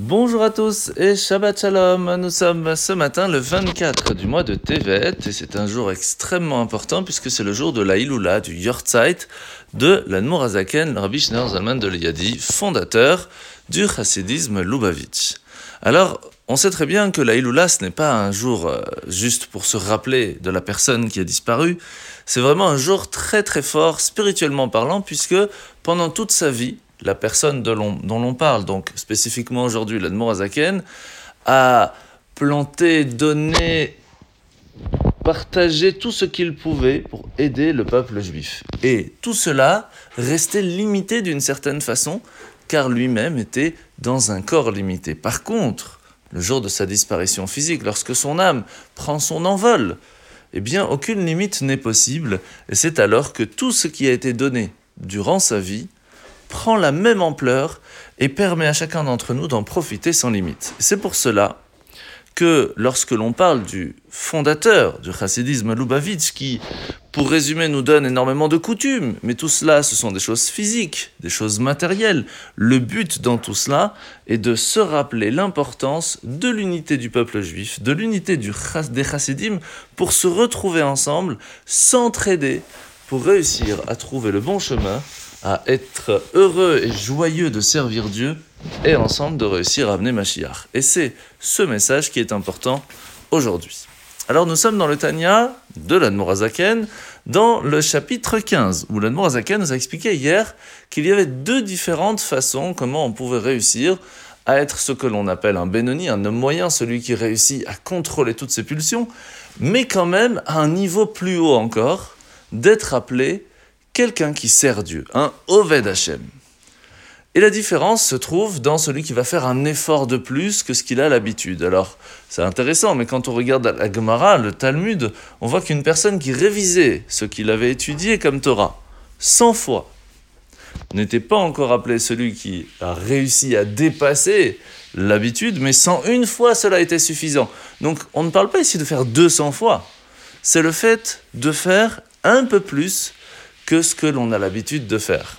Bonjour à tous et Shabbat Shalom. Nous sommes ce matin le 24 du mois de Tevet et c'est un jour extrêmement important puisque c'est le jour de la Iloula, du Yortzeit de l'Admour Azaken, Rabbi Schneur Zalman de Liadi, fondateur du chassidisme Lubavitch. Alors, on sait très bien que la Iloula, ce n'est pas un jour euh, juste pour se rappeler de la personne qui a disparu, c'est vraiment un jour très très fort spirituellement parlant puisque pendant toute sa vie, la personne dont l'on parle, donc spécifiquement aujourd'hui l'Admorazaken, a planté, donné, partagé tout ce qu'il pouvait pour aider le peuple juif. Et tout cela restait limité d'une certaine façon, car lui-même était dans un corps limité. Par contre, le jour de sa disparition physique, lorsque son âme prend son envol, eh bien, aucune limite n'est possible, et c'est alors que tout ce qui a été donné durant sa vie prend la même ampleur et permet à chacun d'entre nous d'en profiter sans limite. C'est pour cela que lorsque l'on parle du fondateur du chassidisme Lubavitch, qui, pour résumer, nous donne énormément de coutumes, mais tout cela, ce sont des choses physiques, des choses matérielles. Le but dans tout cela est de se rappeler l'importance de l'unité du peuple juif, de l'unité des chassidim, pour se retrouver ensemble, s'entraider, pour réussir à trouver le bon chemin à être heureux et joyeux de servir Dieu et ensemble de réussir à amener Mashiach. Et c'est ce message qui est important aujourd'hui. Alors nous sommes dans le Tanya de l'Admorazaken, dans le chapitre 15, où l'Admorazaken nous a expliqué hier qu'il y avait deux différentes façons comment on pouvait réussir à être ce que l'on appelle un Benoni, un homme moyen, celui qui réussit à contrôler toutes ses pulsions, mais quand même à un niveau plus haut encore, d'être appelé quelqu'un qui sert Dieu, un Oved Hashem. Et la différence se trouve dans celui qui va faire un effort de plus que ce qu'il a l'habitude. Alors, c'est intéressant, mais quand on regarde la Gemara, le Talmud, on voit qu'une personne qui révisait ce qu'il avait étudié comme Torah, 100 fois, n'était pas encore appelé celui qui a réussi à dépasser l'habitude, mais 101 fois cela était suffisant. Donc, on ne parle pas ici de faire 200 fois. C'est le fait de faire un peu plus que ce que l'on a l'habitude de faire.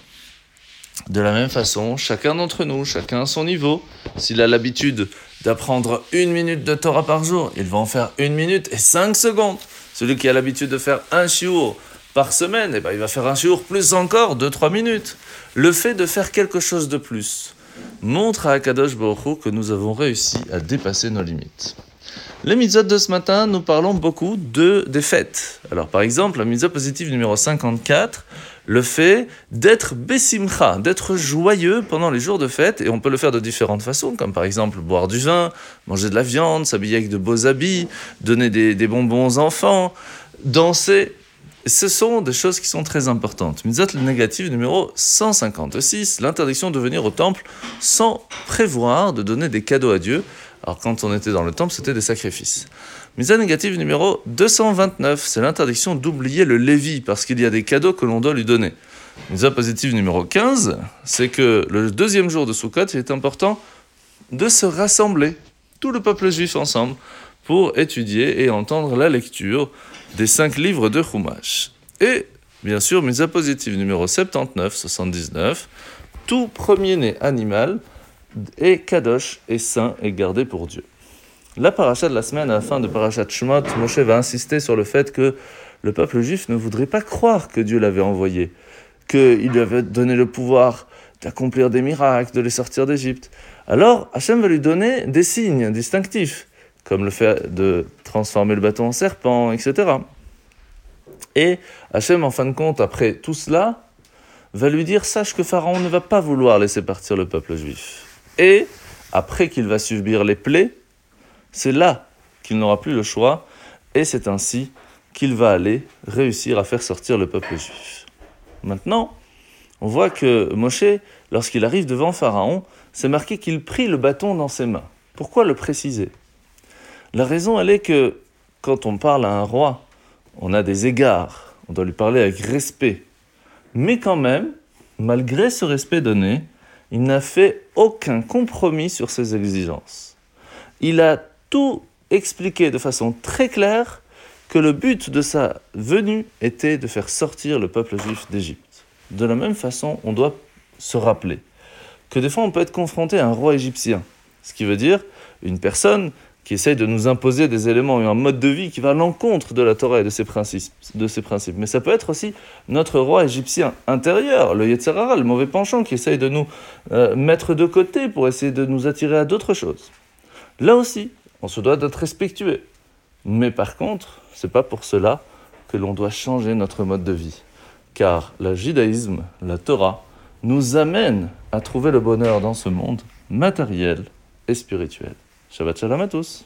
De la même façon, chacun d'entre nous, chacun à son niveau, s'il a l'habitude d'apprendre une minute de Torah par jour, il va en faire une minute et cinq secondes. Celui qui a l'habitude de faire un chiour par semaine, eh ben, il va faire un chiour plus encore, deux, trois minutes. Le fait de faire quelque chose de plus montre à Akadosh Baruch que nous avons réussi à dépasser nos limites. Les mitzvot de ce matin, nous parlons beaucoup de, des fêtes. Alors par exemple, la mitzvah positive numéro 54, le fait d'être bessimcha, d'être joyeux pendant les jours de fête, et on peut le faire de différentes façons, comme par exemple boire du vin, manger de la viande, s'habiller avec de beaux habits, donner des, des bonbons aux enfants, danser. Ce sont des choses qui sont très importantes. Mitzvot négative numéro 156, l'interdiction de venir au temple sans prévoir de donner des cadeaux à Dieu. Alors quand on était dans le temple, c'était des sacrifices. Mise négative numéro 229, c'est l'interdiction d'oublier le Lévi, parce qu'il y a des cadeaux que l'on doit lui donner. Mise positive numéro 15, c'est que le deuxième jour de Sukkot, il est important de se rassembler, tout le peuple juif ensemble, pour étudier et entendre la lecture des cinq livres de Chumash. Et, bien sûr, mise positive numéro 79, 79, tout premier-né animal et Kadosh est saint et gardé pour Dieu. La paracha de la semaine, à la fin de parachat Shemot, Moshe va insister sur le fait que le peuple juif ne voudrait pas croire que Dieu l'avait envoyé, qu'il lui avait donné le pouvoir d'accomplir des miracles, de les sortir d'Égypte. Alors, Hachem va lui donner des signes distinctifs, comme le fait de transformer le bâton en serpent, etc. Et Hachem, en fin de compte, après tout cela, va lui dire Sache que Pharaon ne va pas vouloir laisser partir le peuple juif. Et après qu'il va subir les plaies, c'est là qu'il n'aura plus le choix, et c'est ainsi qu'il va aller réussir à faire sortir le peuple juif. Maintenant, on voit que Moshe, lorsqu'il arrive devant Pharaon, c'est marqué qu'il prit le bâton dans ses mains. Pourquoi le préciser? La raison, elle est que quand on parle à un roi, on a des égards, on doit lui parler avec respect. Mais quand même, malgré ce respect donné, il n'a fait aucun compromis sur ses exigences. Il a tout expliqué de façon très claire que le but de sa venue était de faire sortir le peuple juif d'Égypte. De la même façon, on doit se rappeler que des fois on peut être confronté à un roi égyptien Ce qui veut dire une personne qui essaye de nous imposer des éléments et un mode de vie qui va à l'encontre de la Torah et de ses, principes. Mais ça peut être aussi notre roi égyptien intérieur, le Yetzirara, le mauvais penchant, qui essaye de nous euh, mettre de côté pour essayer de nous attirer à d'autres choses. Là aussi, on se doit d'être respectueux. Mais par contre, c'est pas pour cela que l'on doit changer notre mode de vie. Car le judaïsme, la Torah, nous amène à trouver le bonheur dans ce monde matériel et spirituel. Shabbat Shalom à tous